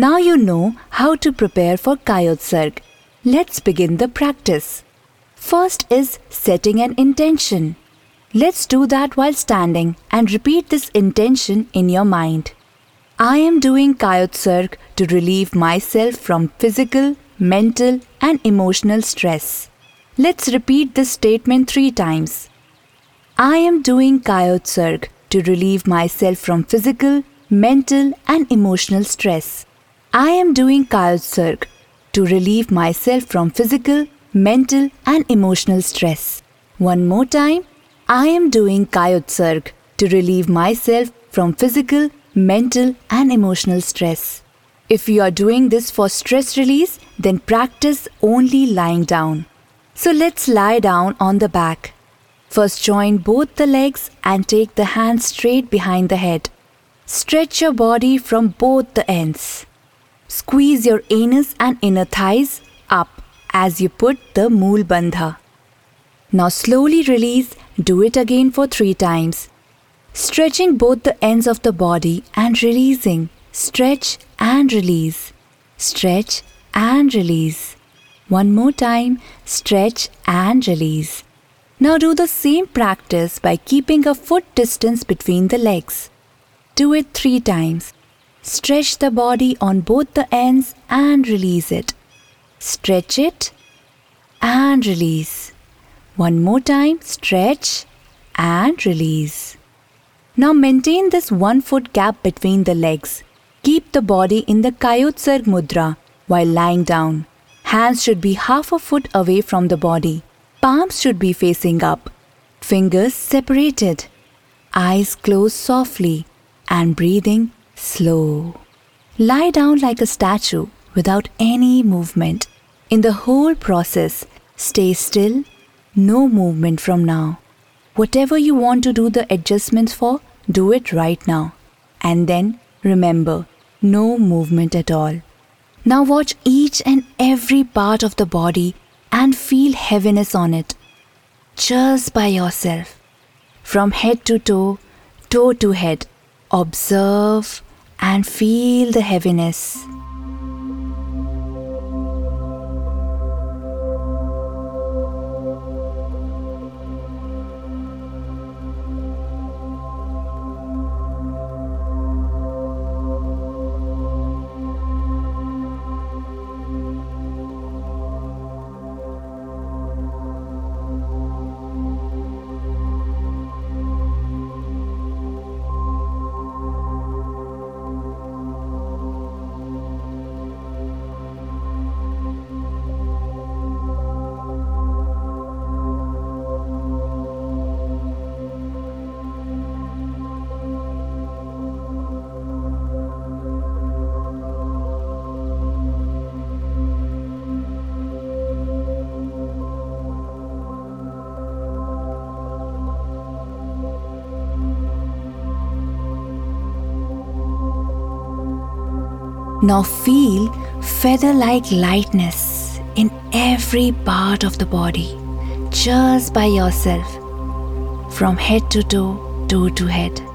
Now you know how to prepare for Kayotsarg. Let's begin the practice. First is setting an intention. Let's do that while standing and repeat this intention in your mind. I am doing Kayotsarg to relieve myself from physical, mental, and emotional stress. Let's repeat this statement three times. I am doing Kayotsarg to relieve myself from physical, mental, and emotional stress. I am doing Kayotsarg to relieve myself from physical, mental, and emotional stress. One more time. I am doing Kayotsarg to relieve myself from physical, mental, and emotional stress. If you are doing this for stress release, then practice only lying down. So let's lie down on the back. First, join both the legs and take the hands straight behind the head. Stretch your body from both the ends. Squeeze your anus and inner thighs up as you put the Mool Bandha. Now slowly release, do it again for three times. Stretching both the ends of the body and releasing. Stretch and release. Stretch and release. One more time, stretch and release. Now do the same practice by keeping a foot distance between the legs. Do it three times. Stretch the body on both the ends and release it. Stretch it and release. One more time, stretch and release. Now maintain this one foot gap between the legs. Keep the body in the Kayotsarg Mudra while lying down. Hands should be half a foot away from the body. Palms should be facing up. Fingers separated. Eyes closed softly and breathing slow. Lie down like a statue without any movement. In the whole process, stay still, no movement from now. Whatever you want to do the adjustments for, do it right now. And then remember, no movement at all. Now watch each and every part of the body and feel heaviness on it. Just by yourself. From head to toe, toe to head. Observe and feel the heaviness. Now feel feather like lightness in every part of the body, just by yourself, from head to toe, toe to head.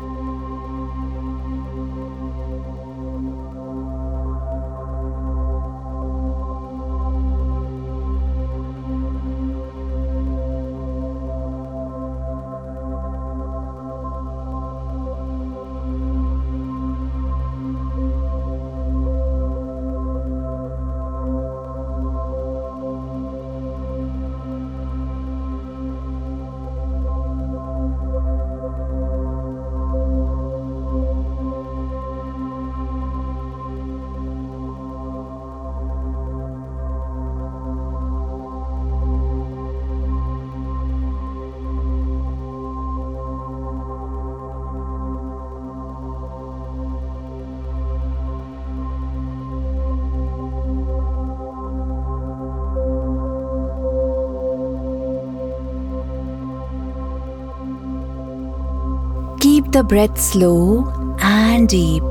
The breath slow and deep.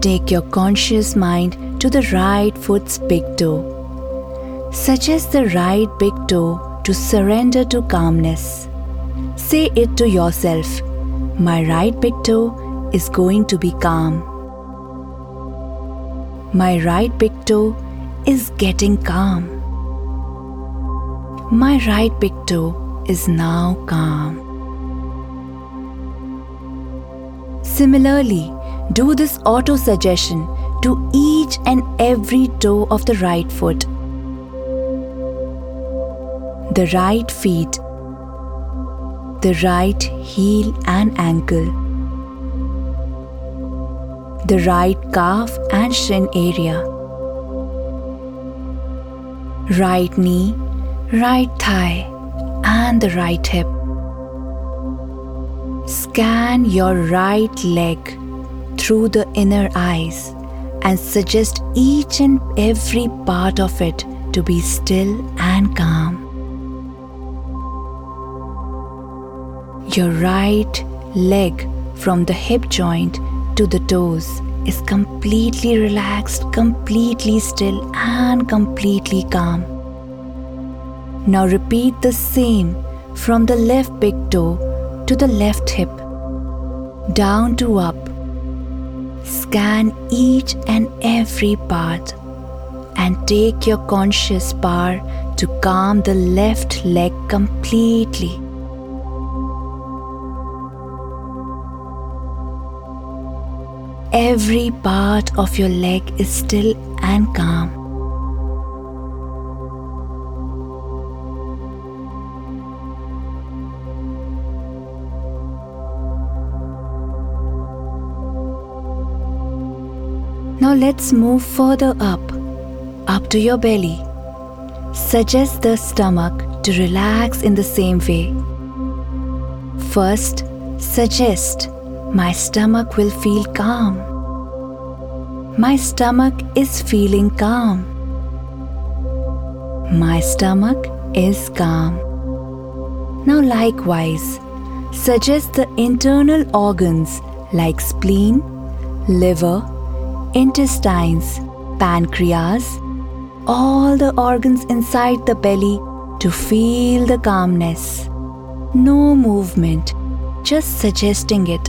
Take your conscious mind to the right foot's big toe. Suggest the right big toe to surrender to calmness. Say it to yourself My right big toe is going to be calm. My right big toe is getting calm. My right big toe is now calm. Similarly, do this auto suggestion to each and every toe of the right foot, the right feet, the right heel and ankle, the right calf and shin area, right knee, right thigh, and the right hip. Scan your right leg through the inner eyes and suggest each and every part of it to be still and calm. Your right leg from the hip joint to the toes is completely relaxed, completely still, and completely calm. Now repeat the same from the left big toe to the left hip, down to up. Scan each and every part and take your conscious power to calm the left leg completely. Every part of your leg is still and calm. Now let's move further up, up to your belly. Suggest the stomach to relax in the same way. First, suggest my stomach will feel calm. My stomach is feeling calm. My stomach is calm. Now, likewise, suggest the internal organs like spleen, liver, intestines, pancreas, all the organs inside the belly to feel the calmness. No movement, just suggesting it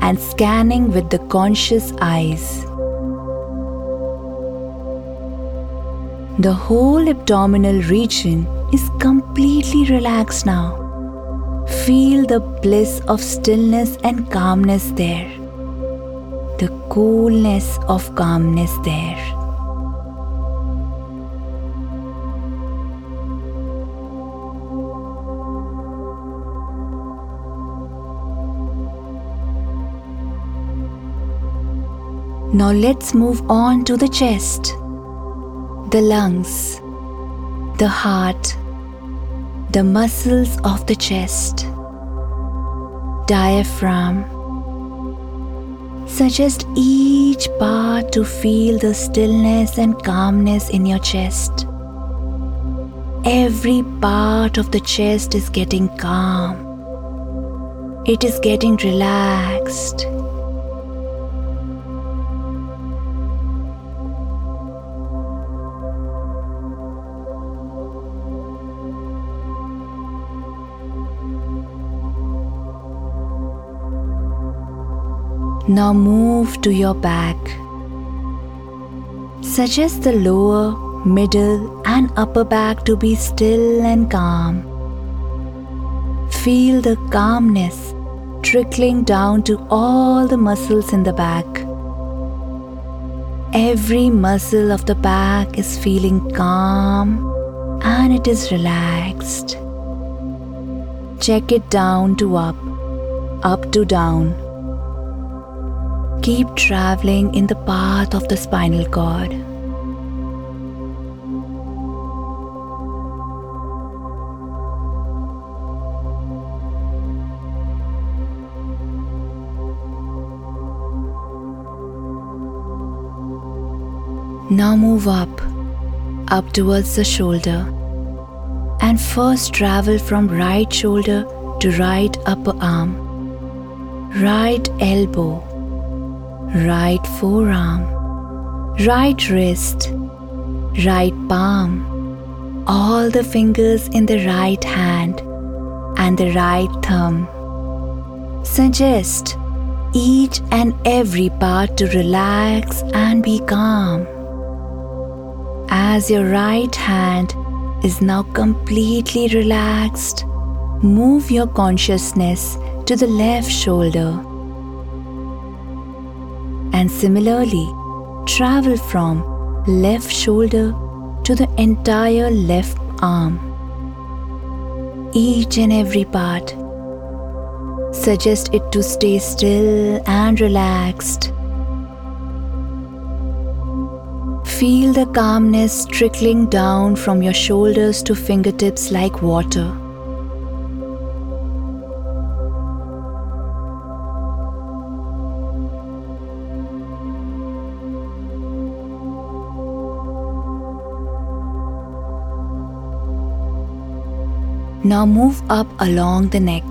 and scanning with the conscious eyes. The whole abdominal region is completely relaxed now. Feel the bliss of stillness and calmness there the coolness of calmness there. Now let's move on to the chest, the lungs, the heart, the muscles of the chest, diaphragm Suggest each part to feel the stillness and calmness in your chest. Every part of the chest is getting calm. It is getting relaxed. Now move to your back. Suggest the lower, middle, and upper back to be still and calm. Feel the calmness trickling down to all the muscles in the back. Every muscle of the back is feeling calm and it is relaxed. Check it down to up, up to down keep traveling in the path of the spinal cord. Now move up, up towards the shoulder, and first travel from right shoulder to right upper arm, right elbow, right forearm, right wrist, right palm, all the fingers in the right hand and the right thumb. Suggest each and every part to relax and be calm. As your right hand is now completely relaxed, move your consciousness to the left shoulder. And similarly, travel from left shoulder to the entire left arm. Each and every part. Suggest it to stay still and relaxed. Feel the calmness trickling down from your shoulders to fingertips like water. Now move up along the neck.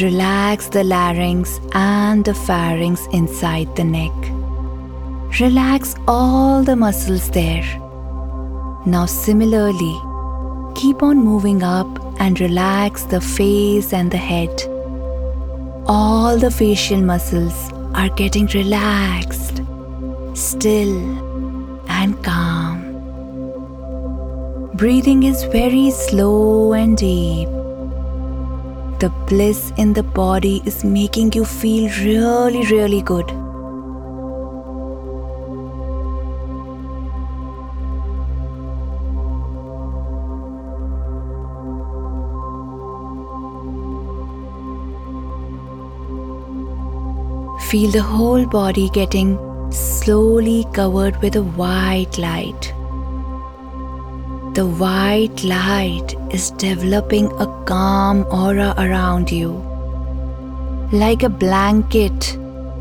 Relax the larynx and the pharynx inside the neck. Relax all the muscles there. Now, similarly, keep on moving up and relax the face and the head. All the facial muscles are getting relaxed, still, and calm. Breathing is very slow and deep. The bliss in the body is making you feel really, really good. Feel the whole body getting slowly covered with a white light. The white light is developing a calm aura around you. Like a blanket,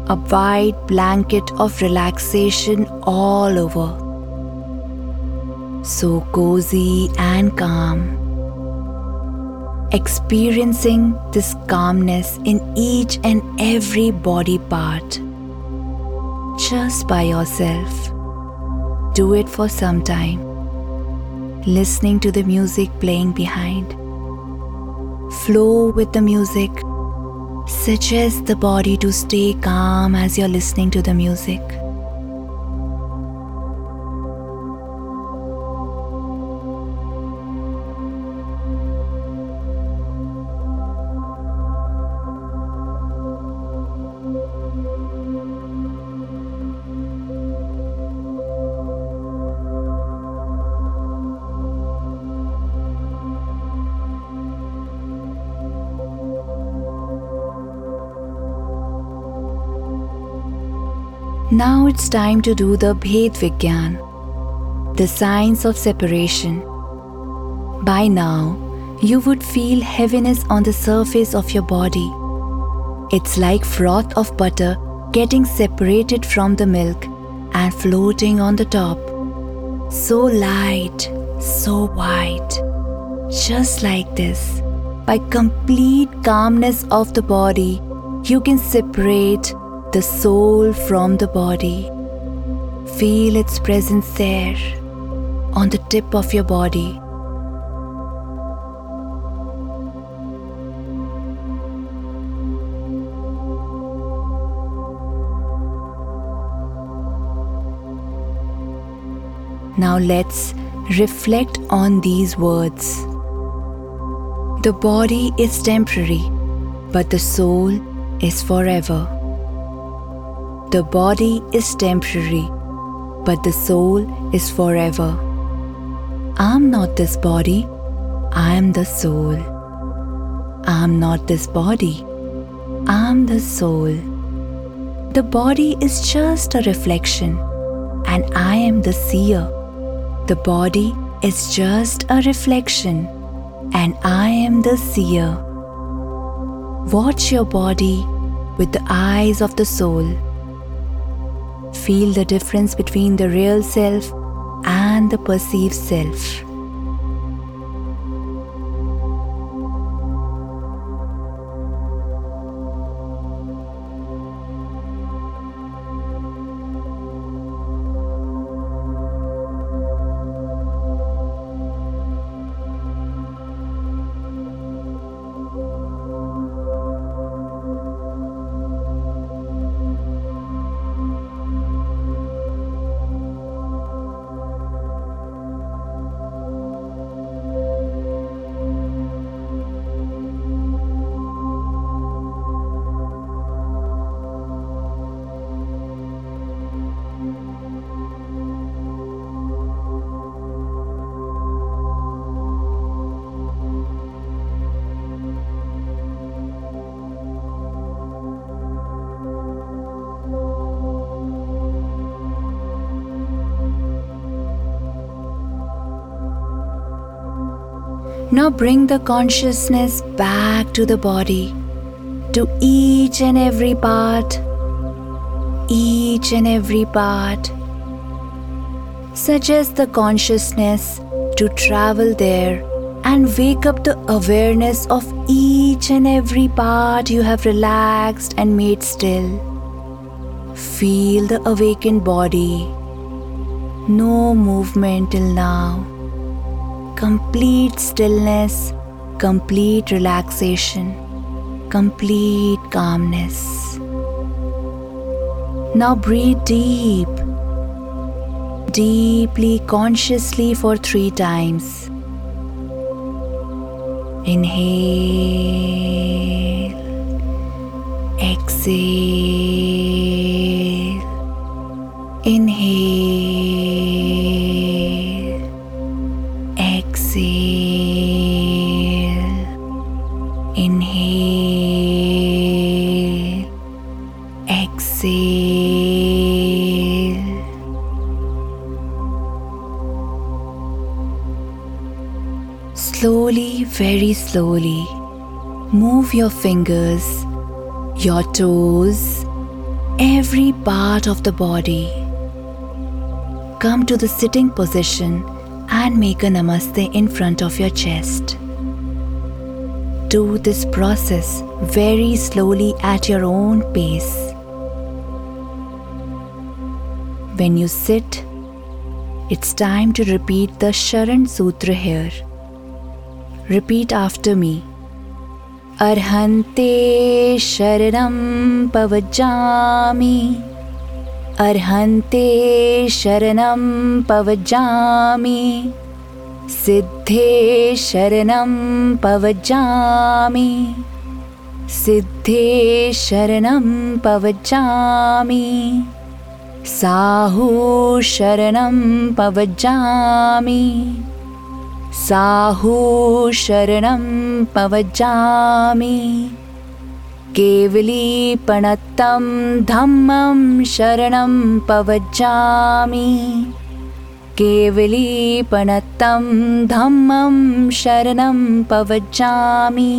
a white blanket of relaxation all over. So cozy and calm experiencing this calmness in each and every body part. Just by yourself. Do it for some time, listening to the music playing behind. Flow with the music. Suggest the body to stay calm as you're listening to the music. Now it's time to do the Bhed Vigyan, the science of separation. By now, you would feel heaviness on the surface of your body. It's like froth of butter getting separated from the milk and floating on the top. So light, so white. Just like this, by complete calmness of the body, you can separate the soul from the body. Feel its presence there on the tip of your body. Now let's reflect on these words. The body is temporary, but the soul is forever. The body is temporary, but the soul is forever. I'm not this body, I am the soul. I'm not this body, I'm the soul. The body is just a reflection, and I am the seer. The body is just a reflection, and I am the seer. Watch your body with the eyes of the soul feel the difference between the real self and the perceived self. Now bring the consciousness back to the body, to each and every part, each and every part. Suggest the consciousness to travel there and wake up the awareness of each and every part you have relaxed and made still. Feel the awakened body. No movement till now. Complete stillness, complete relaxation, complete calmness. Now breathe deep, deeply, consciously for three times. Inhale, exhale, your fingers, your toes, every part of the body. Come to the sitting position and make a namaste in front of your chest. Do this process very slowly at your own pace. When you sit, it's time to repeat the Sharan Sutra here. Repeat after me. अर्हन्ते शरणं पवजामि अर्हन्ते शरणं पवजामि सिद्धे शरणं पवजामि सिद्धे शरणं पवजामि साहू शरणं पवजामि साहू शरणं पवजामि केवलीपणत्तं धम्मं शरणं पवजामि केवलीपणत्तं धम्मं शरणं पवजामि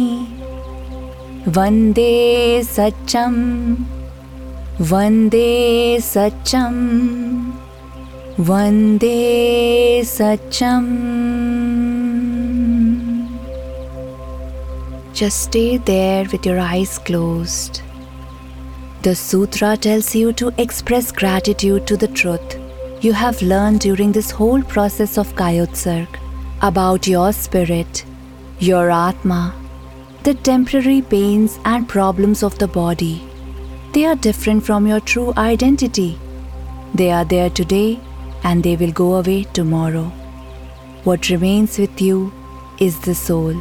वन्दे सच्चं वन्दे सच्चं वन्दे सच्चम् Just stay there with your eyes closed. The sutra tells you to express gratitude to the truth you have learned during this whole process of Kayotsarg about your spirit, your Atma, the temporary pains and problems of the body. They are different from your true identity. They are there today and they will go away tomorrow. What remains with you is the soul.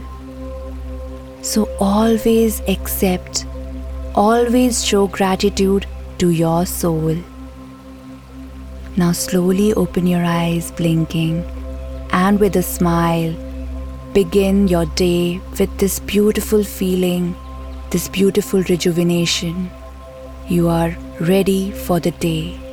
So always accept, always show gratitude to your soul. Now slowly open your eyes, blinking, and with a smile, begin your day with this beautiful feeling, this beautiful rejuvenation. You are ready for the day.